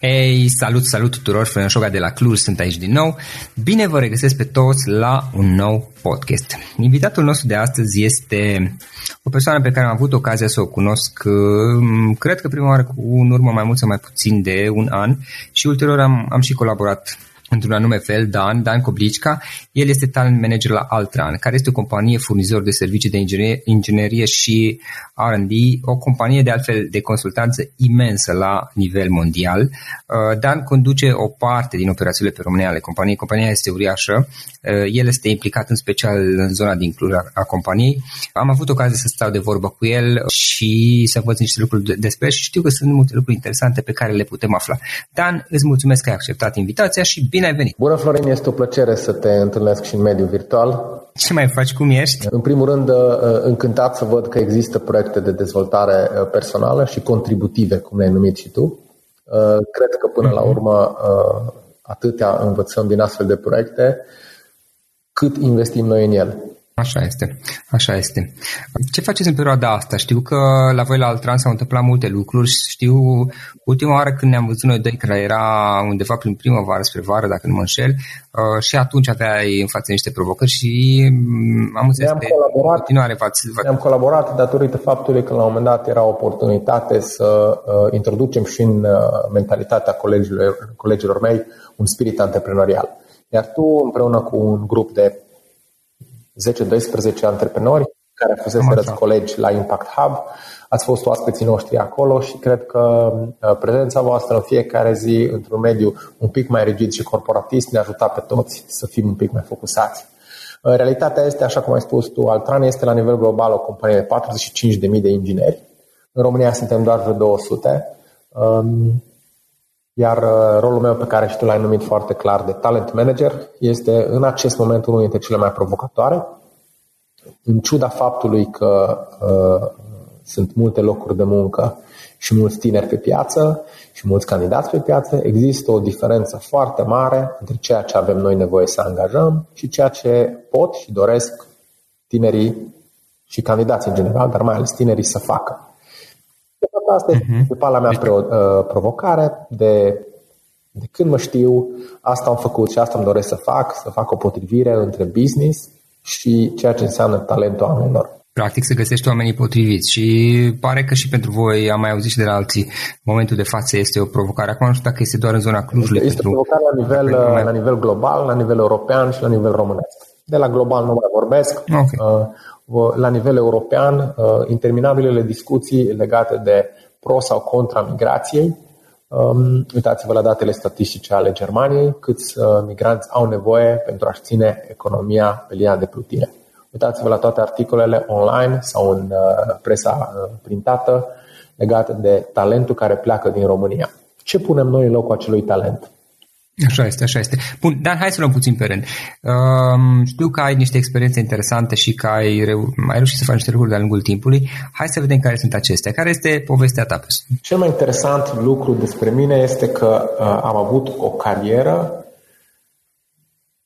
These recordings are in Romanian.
Ei, salut, salut tuturor, Florin Șoga de la Cluj, sunt aici din nou. Bine vă regăsesc pe toți la un nou podcast. Invitatul nostru de astăzi este o persoană pe care am avut ocazia să o cunosc, mm, cred că prima oară cu în urmă mai mult sau mai puțin de un an și ulterior am, am și colaborat într-un anume fel, Dan, Dan Koblichka. El este talent manager la Altran, care este o companie furnizor de servicii de inginerie, inginerie și R&D, o companie de altfel de consultanță imensă la nivel mondial. Uh, Dan conduce o parte din operațiile pe România ale companiei. Compania este uriașă. Uh, el este implicat în special în zona din Cluj a companiei. Am avut ocazia să stau de vorbă cu el și să învăț niște lucruri despre și știu că sunt multe lucruri interesante pe care le putem afla. Dan, îți mulțumesc că ai acceptat invitația și bine ai venit! Bună, Florin! Este o plăcere să te întâlnesc și în mediul virtual. Ce mai faci? Cum ești? În primul rând, uh, încântat să văd că există proiecte de dezvoltare uh, personală și contributive, cum le-ai numit și tu. Uh, cred că până la mhm. urmă atâtea învățăm din astfel de proiecte cât investim noi în ele. Așa este, așa este. Ce faceți în perioada asta? Știu că la voi la Altran s-au întâmplat multe lucruri. Știu ultima oară când ne-am văzut noi doi, care era undeva prin primăvară spre vară, dacă nu mă înșel, uh, și atunci aveai în față niște provocări și mm, am înțeles că colaborat, continuare v-ați, v-ați... am colaborat datorită faptului că la un moment dat era o oportunitate să uh, introducem și în uh, mentalitatea colegilor, colegilor mei un spirit antreprenorial. Iar tu, împreună cu un grup de 10-12 antreprenori care fusese colegi la Impact Hub. Ați fost oaspeții noștri acolo și cred că uh, prezența voastră în fiecare zi într-un mediu un pic mai rigid și corporatist ne ajuta pe toți să fim un pic mai focusați. Uh, realitatea este, așa cum ai spus tu, Altran este la nivel global o companie de 45.000 de ingineri. În România suntem doar vreo 200. Um, iar uh, rolul meu pe care și tu l-ai numit foarte clar de talent manager este în acest moment unul dintre cele mai provocatoare. În ciuda faptului că uh, sunt multe locuri de muncă și mulți tineri pe piață și mulți candidați pe piață, există o diferență foarte mare între ceea ce avem noi nevoie să angajăm și ceea ce pot și doresc tinerii și candidații în general, dar mai ales tinerii să facă. Asta este uh-huh. principala mea pro, uh, provocare de, de când mă știu, asta am făcut și asta îmi doresc să fac, să fac o potrivire între business și ceea ce înseamnă talentul oamenilor. Practic să găsești oamenii potriviți și pare că și pentru voi, am mai auzit și de la alții, momentul de față este o provocare. Acum nu știu dacă este doar în zona Clujului. Este, este o provocare la nivel, la nivel global, la nivel european și la nivel românesc. De la global nu mai vorbesc. Okay. Uh, la nivel european uh, interminabilele discuții legate de pro sau contra migrației. Um, uitați-vă la datele statistice ale Germaniei, câți uh, migranți au nevoie pentru a-și ține economia pe linia de plutire. Uitați-vă la toate articolele online sau în uh, presa printată legate de talentul care pleacă din România. Ce punem noi în locul acelui talent? Așa este, așa este. Bun, dar hai să luăm puțin pe rând. Uh, știu că ai niște experiențe interesante și că ai, reu- ai reușit să faci niște lucruri de-a lungul timpului. Hai să vedem care sunt acestea. Care este povestea ta? Cel mai interesant lucru despre mine este că uh, am avut o carieră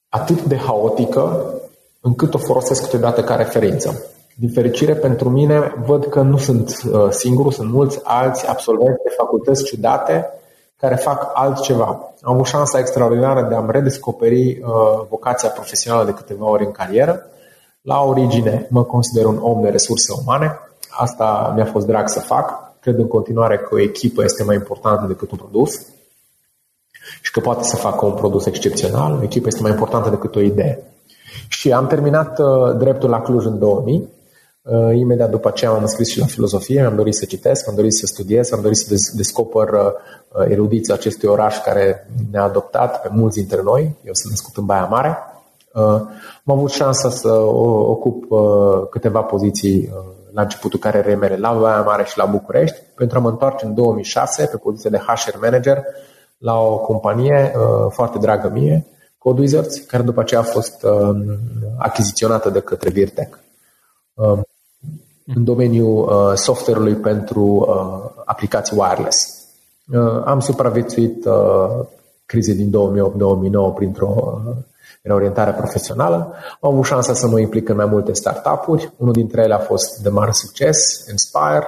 atât de haotică încât o folosesc câteodată ca referință. Din fericire pentru mine, văd că nu sunt uh, singurul, sunt mulți alți absolvenți de facultăți ciudate care fac altceva. Am avut șansa extraordinară de a-mi redescoperi uh, vocația profesională de câteva ori în carieră. La origine mă consider un om de resurse umane. Asta mi-a fost drag să fac. Cred în continuare că o echipă este mai importantă decât un produs și că poate să facă un produs excepțional. O echipă este mai importantă decât o idee. Și am terminat uh, dreptul la Cluj în 2000 Uh, imediat după aceea m-am înscris și la filozofie, mi-am dorit să citesc, am dorit să studiez, am dorit să descoper uh, erudiția acestui oraș care ne-a adoptat pe mulți dintre noi. Eu sunt născut în Baia Mare. Uh, am avut șansa să ocup câteva poziții la începutul carierei mele la Baia Mare și la București, pentru a mă întoarce în 2006 pe poziția de HR manager la o companie foarte dragă mie, Code Wizards, care după aceea a fost achiziționată de către Virtec în domeniul uh, software-ului pentru uh, aplicații wireless. Uh, am supraviețuit uh, crizei din 2008-2009 printr-o uh, reorientare profesională. Am avut șansa să mă implic în mai multe startup-uri. Unul dintre ele a fost de mare succes, Inspire.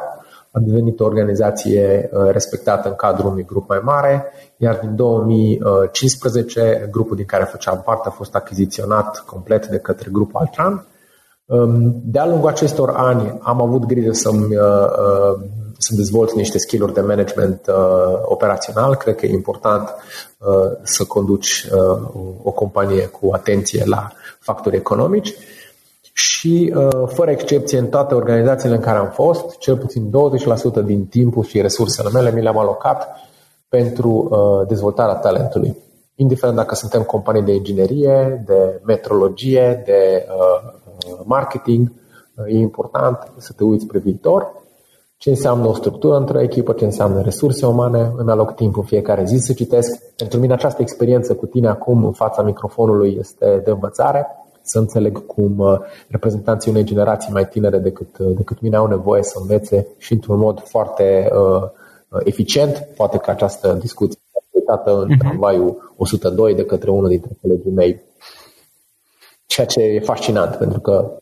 a devenit o organizație uh, respectată în cadrul unui grup mai mare, iar din 2015 grupul din care făceam parte a fost achiziționat complet de către grupul Altran. Um, de-a lungul acestor ani am avut grijă să-mi, uh, uh, să dezvolt niște skill-uri de management operațional. Cred că e important să conduci o companie cu atenție la factori economici și, uh, fără excepție, în toate organizațiile în care am fost, cel puțin 20% din timpul și resursele mele mi le-am alocat pentru uh, dezvoltarea talentului. Indiferent dacă suntem companii de inginerie, de metrologie, de uh, marketing, e important să te uiți spre viitor. Ce înseamnă o structură într-o echipă, ce înseamnă resurse umane, îmi aloc timp în fiecare zi să citesc. Pentru mine această experiență cu tine acum în fața microfonului este de învățare să înțeleg cum uh, reprezentanții unei generații mai tinere decât, uh, decât mine au nevoie să învețe și într-un mod foarte uh, uh eficient. Poate că această discuție a uitată în uh-huh. tramvaiul 102 de către unul dintre colegii mei, ceea ce e fascinant, pentru că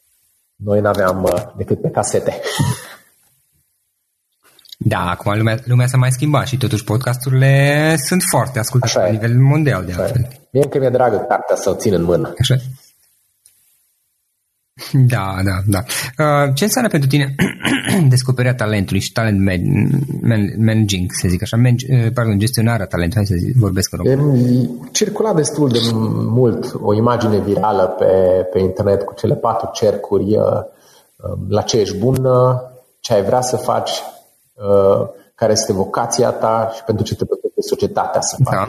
noi nu aveam uh, decât pe casete. Da, acum lumea, lumea s-a mai schimbat și totuși podcasturile sunt foarte ascultate la nivel mondial de Așa altfel. E. Mie încă mi-e dragă cartea să o țin în mână. Așa. Da, da, da. Uh, ce înseamnă pentru tine descoperirea talentului și talent managing, să zic așa, man, uh, pardon, gestionarea talentului, hai să zic, vorbesc în român. Circula destul de mult o imagine virală pe, pe internet cu cele patru cercuri, uh, um, la ce ești bun, ce ai vrea să faci, care este vocația ta și pentru ce te plătește societatea să faci.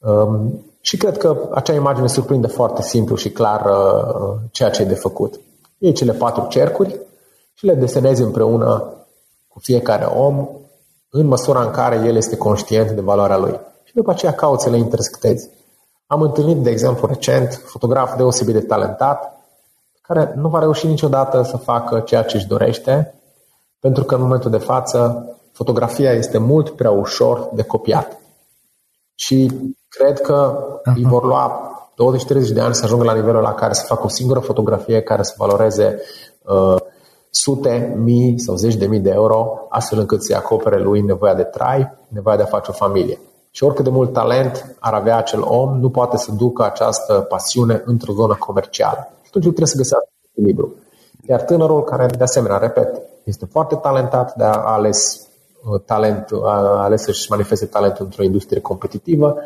Da. Um, și cred că acea imagine surprinde foarte simplu și clar uh, ceea ce e de făcut. Iei cele patru cercuri și le desenezi împreună cu fiecare om în măsura în care el este conștient de valoarea lui. Și după aceea cauți să le intersectezi. Am întâlnit, de exemplu, recent, fotograf deosebit de talentat, care nu va reuși niciodată să facă ceea ce își dorește, pentru că în momentul de față fotografia este mult prea ușor de copiat. Și cred că Aha. îi vor lua 20-30 de ani să ajungă la nivelul la care să facă o singură fotografie care să valoreze uh, sute, mii sau zeci de mii de euro, astfel încât să-i acopere lui nevoia de trai, nevoia de a face o familie. Și oricât de mult talent ar avea acel om, nu poate să ducă această pasiune într-o zonă comercială. Și atunci trebuie să găsească echilibru. Iar tânărul care, de asemenea, repet, este foarte talentat, de a ales uh, talent, a ales să-și manifeste talentul într-o industrie competitivă,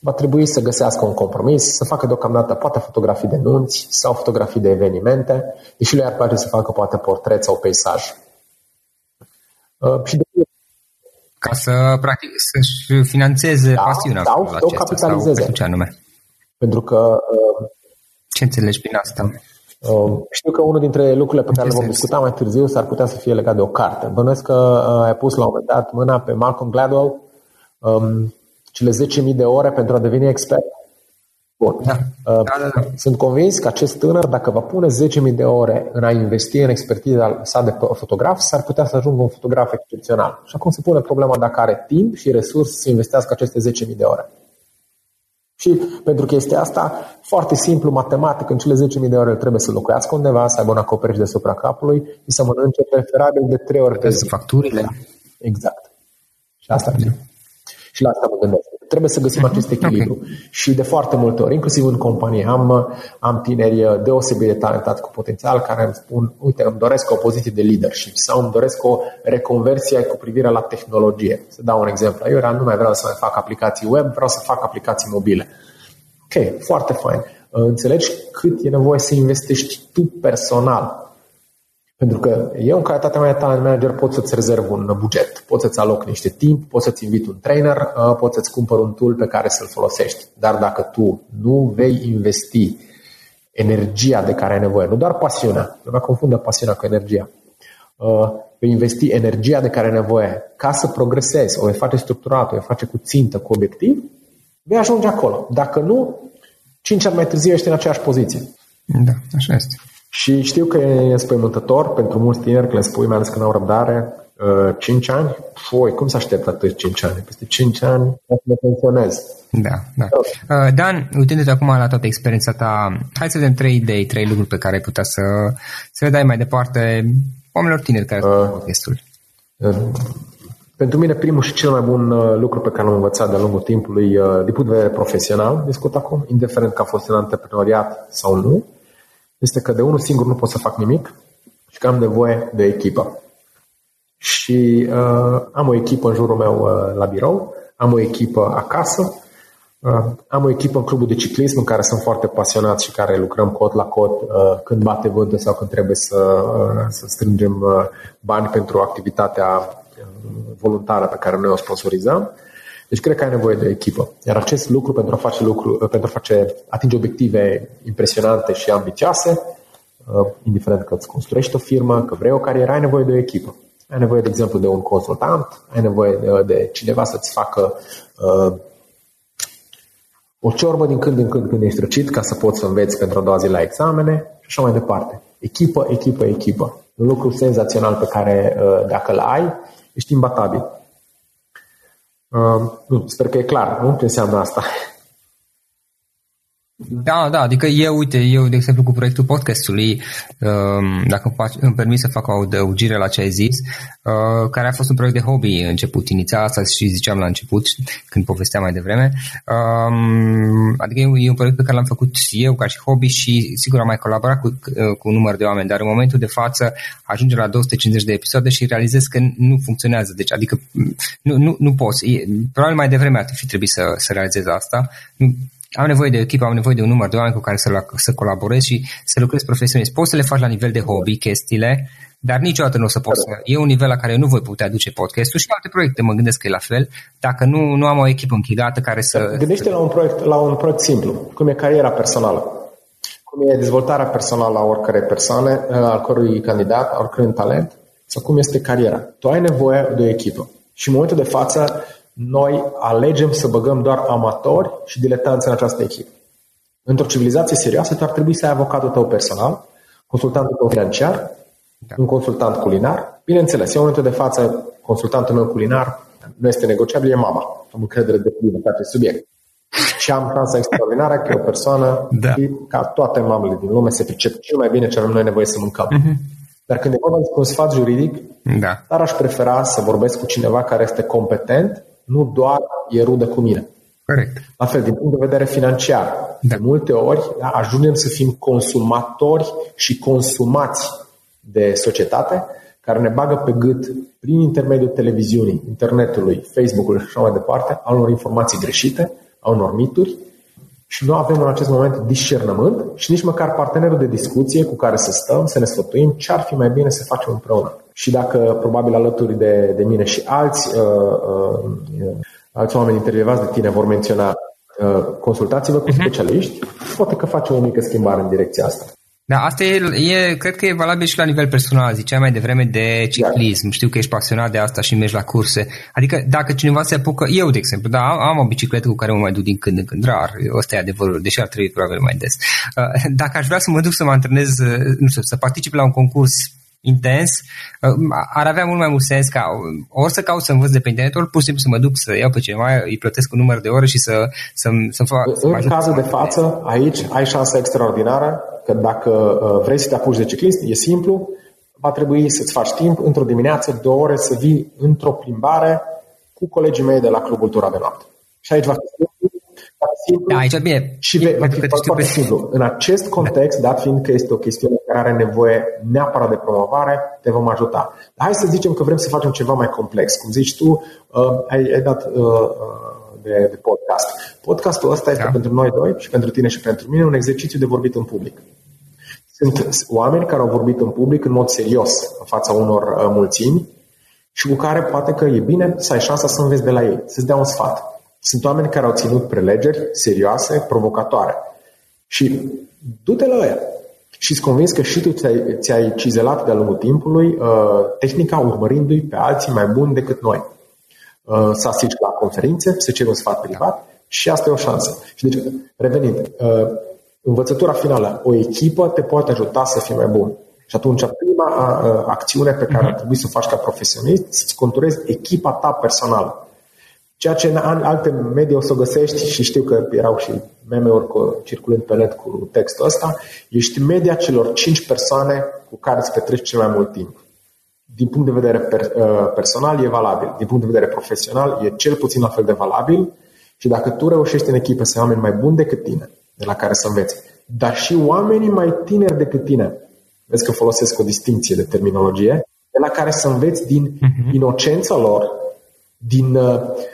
va trebui să găsească un compromis, să facă deocamdată poate fotografii de nunți sau fotografii de evenimente, deși lui ar place să facă poate portret sau peisaj. Uh, și de ca să practic să-și financeze da, pasiunea sau să o capitalizeze. Sau ce anume? Pentru că uh, ce înțelegi prin asta? Uh, știu că unul dintre lucrurile pe care le vom discuta mai târziu s-ar putea să fie legat de o carte. Bănuiesc că uh, ai pus la un moment dat mâna pe Malcolm Gladwell, um, cele 10.000 de ore pentru a deveni expert. Bun. Da. Uh, da, da, da. Sunt convins că acest tânăr, dacă va pune 10.000 de ore în a investi în expertiza sa de fotograf, s-ar putea să ajungă un fotograf excepțional. Și acum se pune problema dacă are timp și resurse să investească aceste 10.000 de ore. Și pentru chestia asta, foarte simplu, matematic, în cele 10.000 de ore trebuie să locuiască undeva, să aibă un acoperiș deasupra capului și să mănânce preferabil de 3 ori pe zi. facturile. Exact. Și asta ar și la asta mă gândesc. Trebuie să găsim acest echilibru. Okay. Și de foarte multe ori, inclusiv în companie, am, am tineri deosebit de talentați cu potențial care îmi spun, uite, îmi doresc o poziție de leadership sau îmi doresc o reconversie cu privire la tehnologie. Să dau un exemplu. Eu nu mai vreau să mai fac aplicații web, vreau să fac aplicații mobile. Ok, foarte fain. Înțelegi cât e nevoie să investești tu personal pentru că eu, în calitatea mea de talent manager, pot să-ți rezerv un buget, pot să-ți aloc niște timp, pot să-ți invit un trainer, uh, pot să-ți cumpăr un tool pe care să-l folosești. Dar dacă tu nu vei investi energia de care ai nevoie, nu doar pasiunea, nu mă confundă pasiunea cu energia, uh, vei investi energia de care ai nevoie ca să progresezi, o vei face structurat, o vei face cu țintă, cu obiectiv, vei ajunge acolo. Dacă nu, cinci ani mai târziu ești în aceeași poziție. Da, așa este. Și știu că e înspăimântător pentru mulți tineri că le spui, mai ales când au răbdare, 5 uh, ani, foi, cum să aștept atât 5 ani? Peste 5 ani o să ne pensionez. Da, da. Uh, Dan, uitându-te acum la toată experiența ta, hai să vedem trei idei, trei lucruri pe care ai putea să, să le dai mai departe oamenilor tineri care uh, podcastul? Uh, pentru mine, primul și cel mai bun uh, lucru pe care l-am învățat de-a lungul timpului, uh, din punct de vedere profesional, discut acum, indiferent că a fost în antreprenoriat sau nu, este că de unul singur nu pot să fac nimic și că am nevoie de echipă. Și uh, am o echipă în jurul meu uh, la birou, am o echipă acasă, uh, am o echipă în clubul de ciclism în care sunt foarte pasionat și care lucrăm cot la cot uh, când bate vântul sau când trebuie să, uh, să strângem uh, bani pentru activitatea voluntară pe care noi o sponsorizăm. Deci cred că ai nevoie de echipă. Iar acest lucru pentru a face, lucru, pentru a face atinge obiective impresionante și ambițioase, uh, indiferent că îți construiești o firmă, că vrei o carieră, ai nevoie de o echipă. Ai nevoie, de exemplu, de un consultant, ai nevoie de, de cineva să-ți facă uh, o ciorbă din când în când când ești răcit ca să poți să înveți pentru a doua zi la examene și așa mai departe. Echipă, echipă, echipă. Un lucru senzațional pe care, uh, dacă îl ai, ești imbatabil. Uh, nu, sper că e clar, nu? Ce înseamnă asta? Da, da, adică eu, uite, eu, de exemplu, cu proiectul podcastului, um, dacă îmi, fac, îmi permis să fac o adăugire la ce ai zis, uh, care a fost un proiect de hobby început inițial, asta și ziceam la început, când povesteam mai devreme. Um, adică e un proiect pe care l-am făcut eu ca și hobby și, sigur, am mai colaborat cu, uh, cu un număr de oameni, dar în momentul de față ajunge la 250 de episoade și realizez că nu funcționează. Deci, adică, nu, nu, nu poți. Probabil mai devreme ar fi trebuit să, să realizez asta. Nu, am nevoie de o echipă, am nevoie de un număr de oameni cu care să, să colaborez și să lucrez profesionist. Poți să le faci la nivel de hobby chestiile, dar niciodată nu o să pot să... E un nivel la care nu voi putea duce podcastul și alte proiecte, mă gândesc că e la fel, dacă nu, nu am o echipă închidată care să... Gândește la un proiect, la un proiect simplu, cum e cariera personală, cum e dezvoltarea personală a oricărei persoane, al cărui candidat, a oricărui talent, sau cum este cariera. Tu ai nevoie de o echipă. Și în momentul de față, noi alegem să băgăm doar amatori și diletanți în această echipă. Într-o civilizație serioasă, tu ar trebui să ai avocatul tău personal, consultantul tău financiar, da. un consultant culinar. Bineînțeles, în momentul de față, consultantul meu culinar nu este negociabil, e mama. Am încredere de plină pe acest subiect. Și am șansa extraordinară că e o persoană da. ca toate mamele din lume se pricep cel mai bine ce avem noi nevoie să mâncăm. Uh-huh. Dar când e vorba despre un sfat juridic, da. dar aș prefera să vorbesc cu cineva care este competent nu doar e rudă cu mine. Corect. La fel, din punct de vedere financiar, da. de multe ori da, ajungem să fim consumatori și consumați de societate care ne bagă pe gât prin intermediul televiziunii, internetului, Facebook-ului și așa mai departe, a unor informații greșite, a unor mituri și nu avem în acest moment discernământ și nici măcar partenerul de discuție cu care să stăm, să ne sfătuim ce ar fi mai bine să facem împreună. Și dacă probabil alături de, de mine și alți, uh, uh, alți oameni intervievați de tine vor menționa uh, consultați-vă cu uh-huh. specialiști, poate că facem o mică schimbare în direcția asta. Da, asta e, e, cred că e valabil și la nivel personal. Ziceai mai devreme de ciclism. Da. Știu că ești pasionat de asta și mergi la curse. Adică dacă cineva se apucă, eu de exemplu, da, am o bicicletă cu care mă mai duc din când în când, rar, ăsta e adevărul, deși ar trebui probabil mai des. Uh, dacă aș vrea să mă duc să mă antrenez, uh, nu știu, să particip la un concurs intens, uh, ar avea mult mai mult sens ca ori să caut să învăț de pe internet, ori pur și simplu să mă duc să iau pe cineva, îi plătesc un număr de ore și să, să, să fac... În cazul de față, aici ai șansa extraordinară că dacă uh, vrei să te apuci de ciclism, e simplu, va trebui să-ți faci timp într-o dimineață, două ore, să vii într-o plimbare cu colegii mei de la Clubul Tura de Noapte. Și aici va fi simplu da, aici bine. și ve- va fi foarte simplu. În acest context, da. dat fiind că este o chestiune care are nevoie neapărat de promovare, te vom ajuta. Dar hai să zicem că vrem să facem ceva mai complex. Cum zici tu, uh, ai, ai dat uh, uh, de, de podcast. Podcastul ăsta este da. pentru noi doi și pentru tine și pentru mine un exercițiu de vorbit în public. Sunt oameni care au vorbit în public în mod serios în fața unor uh, mulțimi și cu care poate că e bine să ai șansa să înveți de la ei, să-ți dea un sfat. Sunt oameni care au ținut prelegeri serioase, provocatoare. Și du-te la ea. Și îți convins că și tu ți-ai, ți-ai cizelat de-a lungul timpului uh, tehnica urmărindu-i pe alții mai buni decât noi. Uh, să asisti la conferințe, să ceri un sfat privat și asta e o șansă. Și deci, revenind, uh, învățătura finală, o echipă te poate ajuta să fii mai bun. Și atunci, prima uh, acțiune pe care ar trebui să o faci ca profesionist, să-ți conturezi echipa ta personală. Ceea ce în alte medii o să o găsești și știu că erau și meme-uri cu, circulând pe net cu textul ăsta, ești media celor 5 persoane cu care îți petreci cel mai mult timp. din punct de vedere per, uh, personal e valabil, din punct de vedere profesional e cel puțin la fel de valabil și dacă tu reușești în echipă să ai oameni mai buni decât tine, de la care să înveți, dar și oamenii mai tineri decât tine, vezi că folosesc o distinție de terminologie, de la care să înveți din uh-huh. inocența lor, din uh, uh,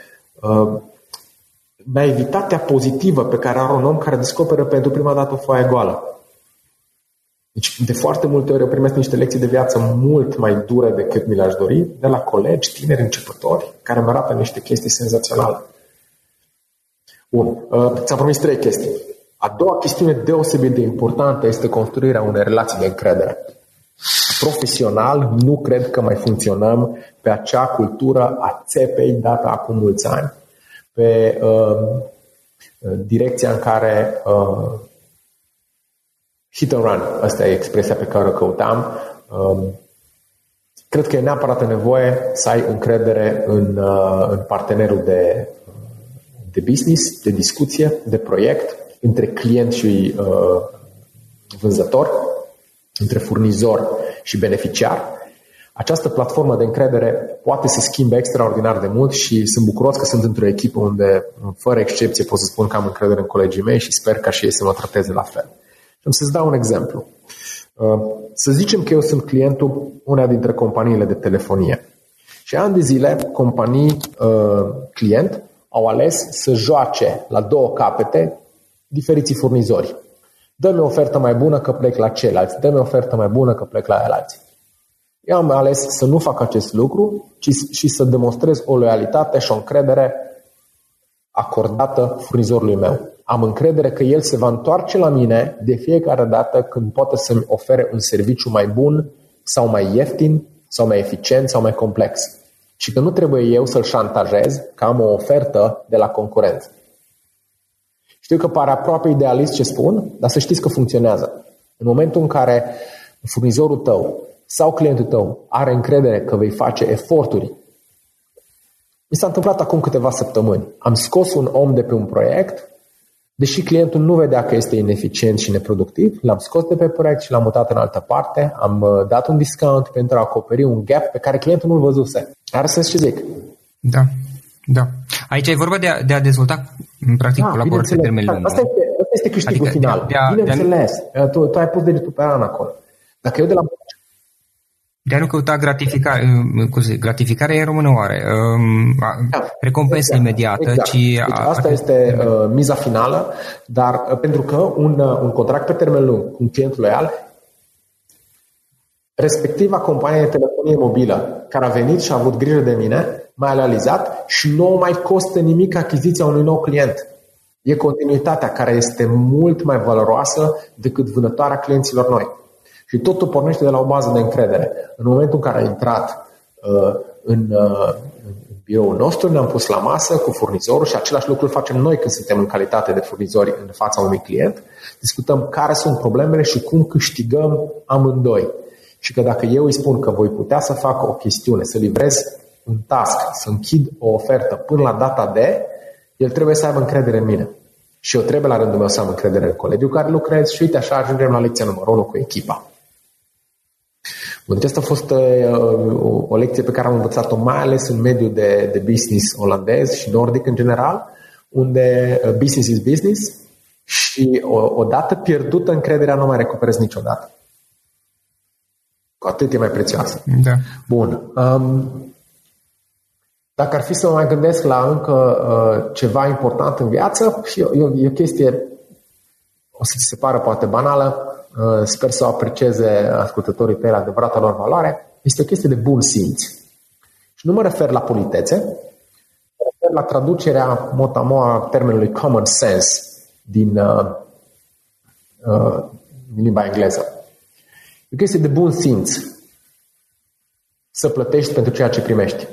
naivitatea pozitivă pe care are un om care descoperă pentru prima dată o foaie goală. Deci, de foarte multe ori eu primesc niște lecții de viață mult mai dure decât mi le-aș dori, de la colegi, tineri, începători, care îmi arată niște chestii senzaționale. Bun, uh, ți-am promis trei chestii. A doua chestiune deosebit de importantă este construirea unei relații de încredere. Profesional, nu cred că mai funcționăm pe acea cultură a țepei dată acum mulți ani, pe uh, direcția în care uh, hit and run, asta e expresia pe care o căutam, um, cred că e neapărat nevoie să ai încredere în, uh, în partenerul de, de business, de discuție, de proiect, între client și uh, vânzător, între furnizor și beneficiar. Această platformă de încredere poate să schimbe extraordinar de mult și sunt bucuros că sunt într-o echipă unde, fără excepție, pot să spun că am încredere în colegii mei și sper ca și ei să mă trateze la fel. Am să-ți dau un exemplu. Uh, să zicem că eu sunt clientul una dintre companiile de telefonie. Și ani de zile, companii uh, client au ales să joace la două capete diferiții furnizori. Dă-mi o ofertă mai bună că plec la ceilalți, dă-mi o ofertă mai bună că plec la alții. Eu am ales să nu fac acest lucru, ci și să demonstrez o loialitate și o încredere acordată furnizorului meu. Am încredere că el se va întoarce la mine de fiecare dată când poate să-mi ofere un serviciu mai bun sau mai ieftin sau mai eficient sau mai complex. Și că nu trebuie eu să-l șantajez că am o ofertă de la concurență. Știu că pare aproape idealist ce spun, dar să știți că funcționează. În momentul în care furnizorul tău sau clientul tău are încredere că vei face eforturi mi s-a întâmplat acum câteva săptămâni. Am scos un om de pe un proiect, deși clientul nu vedea că este ineficient și neproductiv, l-am scos de pe proiect și l-am mutat în altă parte, am uh, dat un discount pentru a acoperi un gap pe care clientul nu-l văzuse. Are sens ce zic? Da, da. Aici e vorba de a, de a dezvolta, în practic, da, colaborări pe termen lung. Asta este, asta este câștigul adică final. De a, de a, Bineînțeles, de a... tu, tu ai pus degetul pe an acolo. Dacă eu de la de a nu căuta gratificare, uh, gratificarea e în română oare, um, da, recompensă exact, imediată, exact. ci... Deci asta este uh, miza finală, dar uh, pentru că un, uh, un contract pe termen lung cu un client loial, respectiva companie de telefonie mobilă care a venit și a avut grijă de mine, m-a realizat și nu mai costă nimic achiziția unui nou client. E continuitatea care este mult mai valoroasă decât vânătoarea clienților noi. Și totul pornește de la o bază de încredere. În momentul în care a intrat uh, în, uh, în biroul nostru, ne-am pus la masă cu furnizorul și același lucru îl facem noi când suntem în calitate de furnizori în fața unui client. Discutăm care sunt problemele și cum câștigăm amândoi. Și că dacă eu îi spun că voi putea să fac o chestiune, să livrez un task, să închid o ofertă până la data de, el trebuie să aibă încredere în mine. Și eu trebuie la rândul meu să am încredere în colegiul care lucrez și uite așa ajungem la lecția numărul 1 cu echipa. Deci asta a fost uh, o lecție pe care am învățat-o mai ales în mediul de, de business olandez și nordic în general, unde uh, business is business și o, odată pierdută încrederea nu mai recuperezi niciodată. Cu atât e mai prețioasă. Da. Bun. Um, dacă ar fi să mă mai gândesc la încă uh, ceva important în viață, și e, e o chestie, o să ți se pară poate banală, Uh, sper să o aprecieze ascultătorii tăi la adevărata lor valoare, este o chestie de bun simț. Și nu mă refer la politețe, mă refer la traducerea motamo a termenului common sense din, uh, uh, din limba engleză. E o chestie de bun simț să plătești pentru ceea ce primești.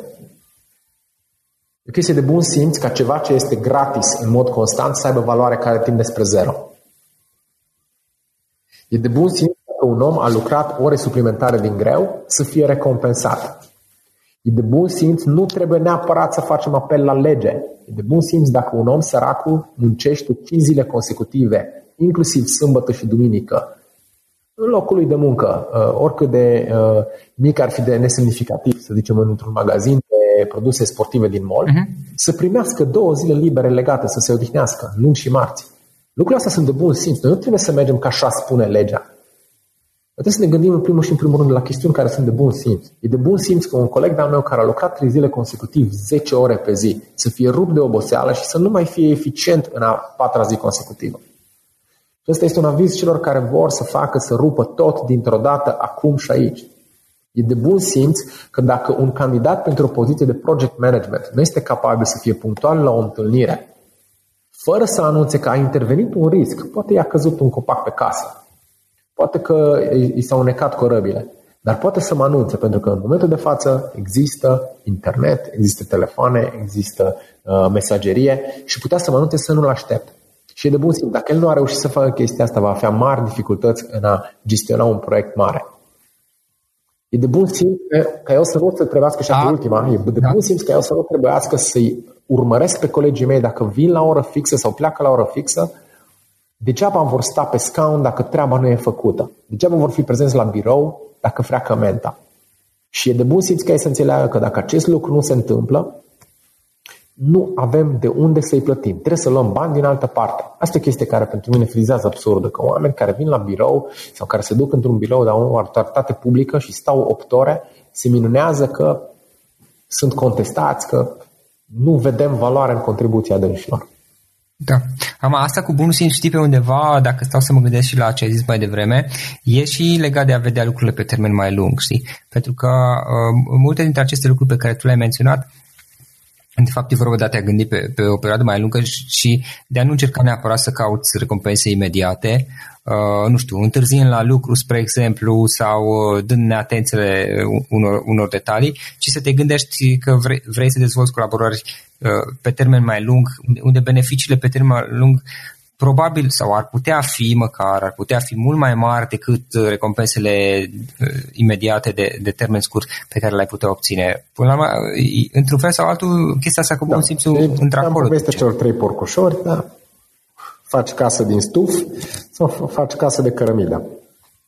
E o chestie de bun simț ca ceva ce este gratis în mod constant să aibă valoare care timp despre zero. E de bun simț că un om a lucrat ore suplimentare din greu să fie recompensat. E de bun simț, nu trebuie neapărat să facem apel la lege. E de bun simț dacă un om săracul muncește 5 zile consecutive, inclusiv sâmbătă și duminică, în locul lui de muncă, uh, oricât de uh, mic ar fi de nesemnificativ, să zicem, într-un magazin de produse sportive din mall, uh-huh. să primească două zile libere legate, să se odihnească, luni și marți. Lucrurile astea sunt de bun simț. Noi nu trebuie să mergem ca așa spune legea. Trebuie să ne gândim în primul și în primul rând la chestiuni care sunt de bun simț. E de bun simț că un coleg de-al meu care a lucrat trei zile consecutiv, 10 ore pe zi, să fie rupt de oboseală și să nu mai fie eficient în a patra zi consecutivă. Și ăsta este un aviz celor care vor să facă să rupă tot dintr-o dată, acum și aici. E de bun simț că dacă un candidat pentru o poziție de project management nu este capabil să fie punctual la o întâlnire, fără să anunțe că a intervenit un risc, poate i-a căzut un copac pe casă, poate că i s-au necat corăbile, dar poate să mă anunțe, pentru că în momentul de față există internet, există telefoane, există uh, mesagerie și putea să mă anunțe să nu-l aștept. Și e de bun simț. Dacă el nu a reușit să facă chestia asta, va avea mari dificultăți în a gestiona un proiect mare. E de bun simț ca eu să nu se trebuiască și pe ultima, e de da. bun simț ca eu să nu trebuiască să-i urmăresc pe colegii mei dacă vin la oră fixă sau pleacă la oră fixă, degeaba vor sta pe scaun dacă treaba nu e făcută. Degeaba vor fi prezenți la birou dacă freacă menta. Și e de bun simț ca ei să înțeleagă că dacă acest lucru nu se întâmplă, nu avem de unde să-i plătim. Trebuie să luăm bani din altă parte. Asta e o chestie care pentru mine frizează absurdă, că oameni care vin la birou sau care se duc într-un birou de o autoritate publică și stau 8 ore, se minunează că sunt contestați, că nu vedem valoare în contribuția dânșilor. Da. Am asta cu bunul simț, știi pe undeva, dacă stau să mă gândesc și la ce ai zis mai devreme, e și legat de a vedea lucrurile pe termen mai lung, știi? Pentru că uh, multe dintre aceste lucruri pe care tu le-ai menționat de fapt, e vorba de a te gândi pe, pe o perioadă mai lungă și de a nu încerca neapărat să cauți recompense imediate, uh, nu știu, întârziind la lucru, spre exemplu, sau uh, dând neatențele unor, unor detalii, ci să te gândești că vrei, vrei să dezvolți colaborări uh, pe termen mai lung, unde beneficiile pe termen lung probabil sau ar putea fi măcar, ar putea fi mult mai mari decât uh, recompensele uh, imediate de, de termen scurt pe care le-ai putea obține. Până la urmă, într-un fel sau altul, chestia asta cu bun da. simțul între acolo. Este celor trei porcușori, da. Faci casă din stuf sau faci casă de cărămidă.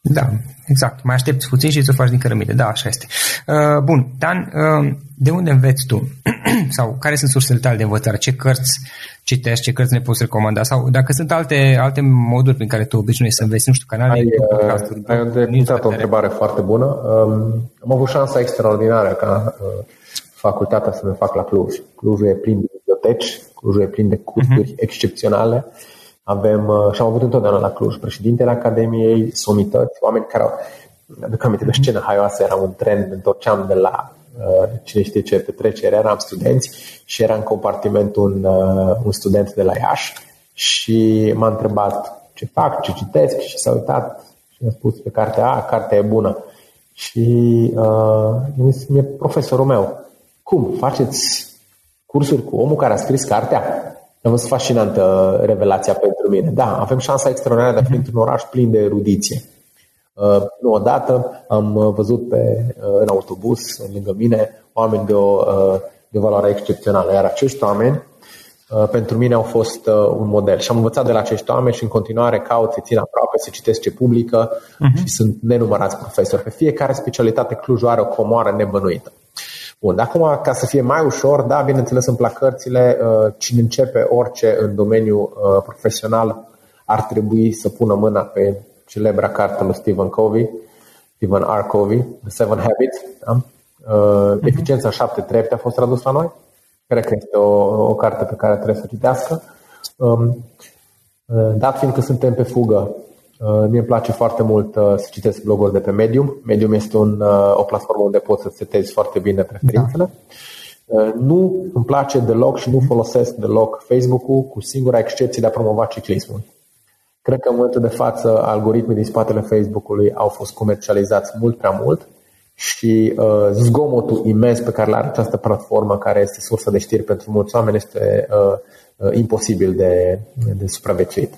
Da, exact. Mai aștepți puțin și să o faci din cărămidă. Da, așa este. Uh, bun, Dan, uh, de unde înveți tu? sau care sunt sursele tale de învățare? Ce cărți citești, ce cărți ne poți recomanda? Sau dacă sunt alte, alte moduri prin care tu obișnuiești să înveți, nu știu, canale ai, podcasturi. Ai o întrebare foarte bună. Um, am avut șansa extraordinară ca uh, facultatea să ne fac la Cluj. Clujul e plin de biblioteci, Clujul e plin de cursuri uh-huh. excepționale. Avem, uh, și am avut întotdeauna la Cluj, președintele Academiei, somități, oameni care au, aduc aminte de scenă haioasă, era un tren, întorceam de la Uh, cine știe ce petrecere, eram studenți și era în compartiment un, uh, un student de la Iași și m-a întrebat ce fac, ce citesc și s-a uitat și mi-a spus pe cartea A, cartea e bună. Și uh, mi-e profesorul meu, cum, faceți cursuri cu omul care a scris cartea? A fost fascinantă revelația pentru mine. Da, avem șansa extraordinară de a fi într-un oraș plin de erudiție. Uh, nu odată am uh, văzut pe, uh, în autobuz, lângă mine, oameni de o de valoare excepțională. Iar acești oameni, pentru mine, au fost un model. Și am învățat de la acești oameni și în continuare caut să țin aproape, să citesc ce publică uh-huh. și sunt nenumărați profesori. Pe fiecare specialitate Clujul are o comoară nebănuită. Bun, acum, ca să fie mai ușor, da, bineînțeles, în plac cărțile, cine începe orice în domeniul profesional ar trebui să pună mâna pe celebra carte lui Stephen Covey, Stephen R. Covey, The Seven Habits, da? Uh, uh-huh. Eficiența șapte trepte a fost tradus la noi. Cred că este o, o carte pe care trebuie să o citească. Um, uh, dat fiind că suntem pe fugă, uh, mie îmi place foarte mult uh, să citesc bloguri de pe Medium. Medium este un, uh, o platformă unde poți să setezi foarte bine preferințele. Da. Uh, nu îmi place deloc și nu folosesc deloc Facebook-ul, cu singura excepție de a promova ciclismul. Cred că în momentul de față algoritmii din spatele Facebook-ului au fost comercializați mult prea mult și uh, zgomotul imens pe care l are această platformă, care este sursă de știri pentru mulți oameni, este uh, uh, imposibil de, de supraviețuit.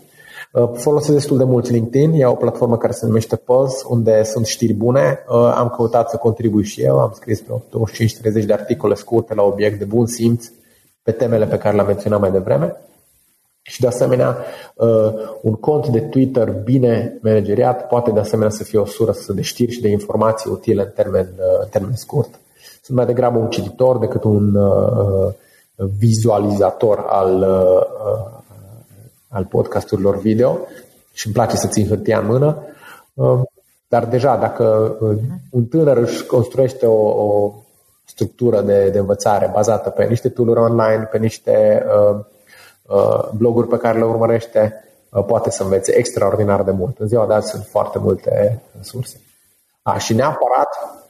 Uh, folosesc destul de mult LinkedIn, e o platformă care se numește Pulse, unde sunt știri bune. Uh, am căutat să contribui și eu, am scris pe 25-30 de articole scurte la obiect de bun simț pe temele pe care le-am menționat mai devreme. Și de asemenea, uh, un cont de Twitter bine manageriat poate de asemenea să fie o sursă de știri și de informații utile în termen, uh, în termen scurt. Sunt mai degrabă un cititor decât un uh, vizualizator al, al podcasturilor video și îmi place să țin hârtia în mână. Dar deja, dacă un tânăr își construiește o, o structură de, de învățare bazată pe niște tool online, pe niște uh, Uh, bloguri pe care le urmărește, uh, poate să învețe extraordinar de mult. În ziua de azi sunt foarte multe surse. A, și neapărat,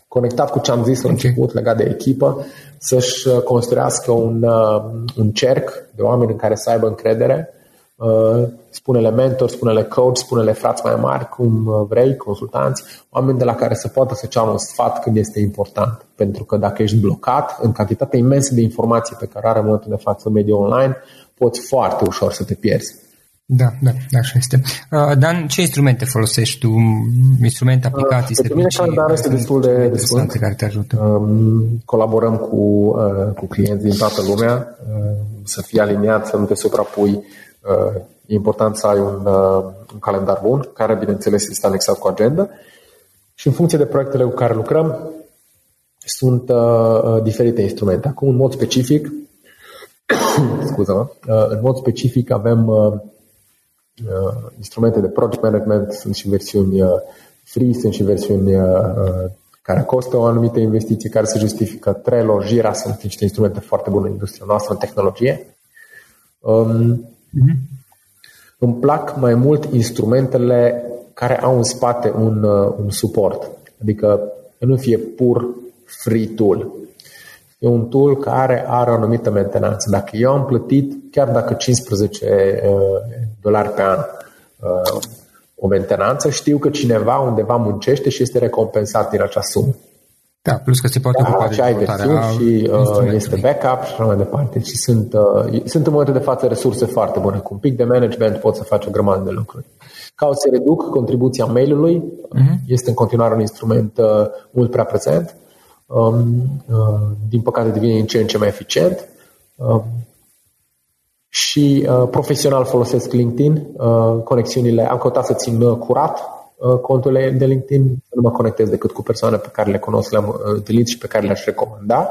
conectat cu ce am zis la început legat de echipă, să-și uh, construiască un, un cerc de oameni în care să aibă încredere, spune-le mentor, spune-le coach, spune-le frați mai mari, cum vrei, consultanți, oameni de la care să poată să ceamă un sfat când este important. Pentru că dacă ești blocat în cantitatea imensă de informații pe care are în momentul de față mediul online, poți foarte ușor să te pierzi. Da, da, da, așa este. Uh, Dan, ce instrumente folosești tu? Instrumente, uh, aplicații, uh, servicii? Pentru mine este destul de, de care te ajută. Um, colaborăm cu, uh, cu clienți din toată lumea, uh, să fii aliniat, să nu te suprapui. Uh, e important să ai un, uh, un calendar bun, care, bineînțeles, este anexat cu agenda. Și în funcție de proiectele cu care lucrăm, sunt uh, uh diferite instrumente. Acum, în mod specific, scuză uh, în mod specific avem uh, uh, instrumente de project management, sunt și versiuni free, sunt și versiuni care costă o anumită investiție, care se justifică. Trello, Jira sunt niște instrumente foarte bune în industria noastră, în tehnologie. Um, mm-hmm. Îmi plac mai mult instrumentele care au în spate un, un suport, adică nu fie pur free tool. E un tool care are o anumită mentenanță. Dacă eu am plătit, chiar dacă 15 uh, dolari pe an uh, o mentenanță, știu că cineva undeva muncește și este recompensat din acea sumă. Da, plus că se poate da, ocupa de ai versiuni și uh, este backup și așa mai departe. Și sunt, uh, sunt în momentul de față resurse foarte bune. Cu un pic de management poți să faci o grămadă de lucruri. Ca să reduc contribuția mail-ului, uh-huh. este în continuare un instrument uh, mult prea prezent. Uh, um, uh, din păcate devine în ce în ce mai eficient. Um, și uh, profesional folosesc LinkedIn, uh, conexiunile, am căutat să țin uh, curat uh, conturile de LinkedIn, să nu mă conectez decât cu persoane pe care le cunosc, le-am uh, întâlnit și pe care le-aș recomanda.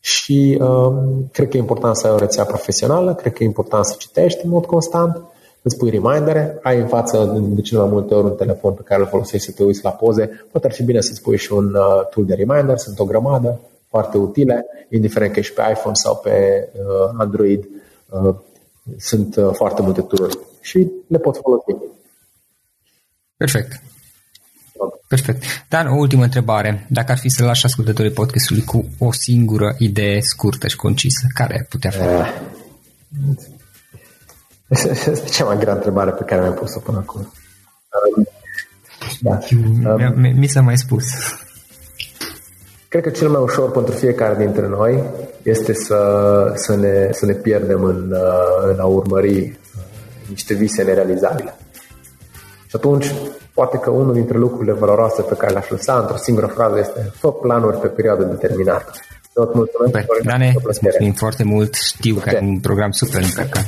Și uh, cred că e important să ai o rețea profesională, cred că e important să citești în mod constant îți pui remindere, ai în față de cele mai multe ori un telefon pe care îl folosești să te uiți la poze, poate ar fi bine să-ți pui și un uh, tool de reminder, sunt o grămadă foarte utile, indiferent că ești pe iPhone sau pe uh, Android, uh, sunt uh, foarte multe tool și le poți folosi. Perfect. Perfect. Dan, o ultimă întrebare. Dacă ar fi să lași ascultătorii podcastului cu o singură idee scurtă și concisă, care putea fi? Uh, este cea mai grea întrebare pe care mi-am pus-o până acum. Da. Mi, mi s-a mai spus. Cred că cel mai ușor pentru fiecare dintre noi este să, să, ne, să ne pierdem în, în a urmări uh, niște vise nerealizabile. Și atunci, poate că unul dintre lucrurile valoroase pe care le-aș lăsa într-o singură frază este fă planuri pe perioadă determinată. Tot mulțumesc. Dane, mulțumim foarte mult. Știu că ai un program super încărcat.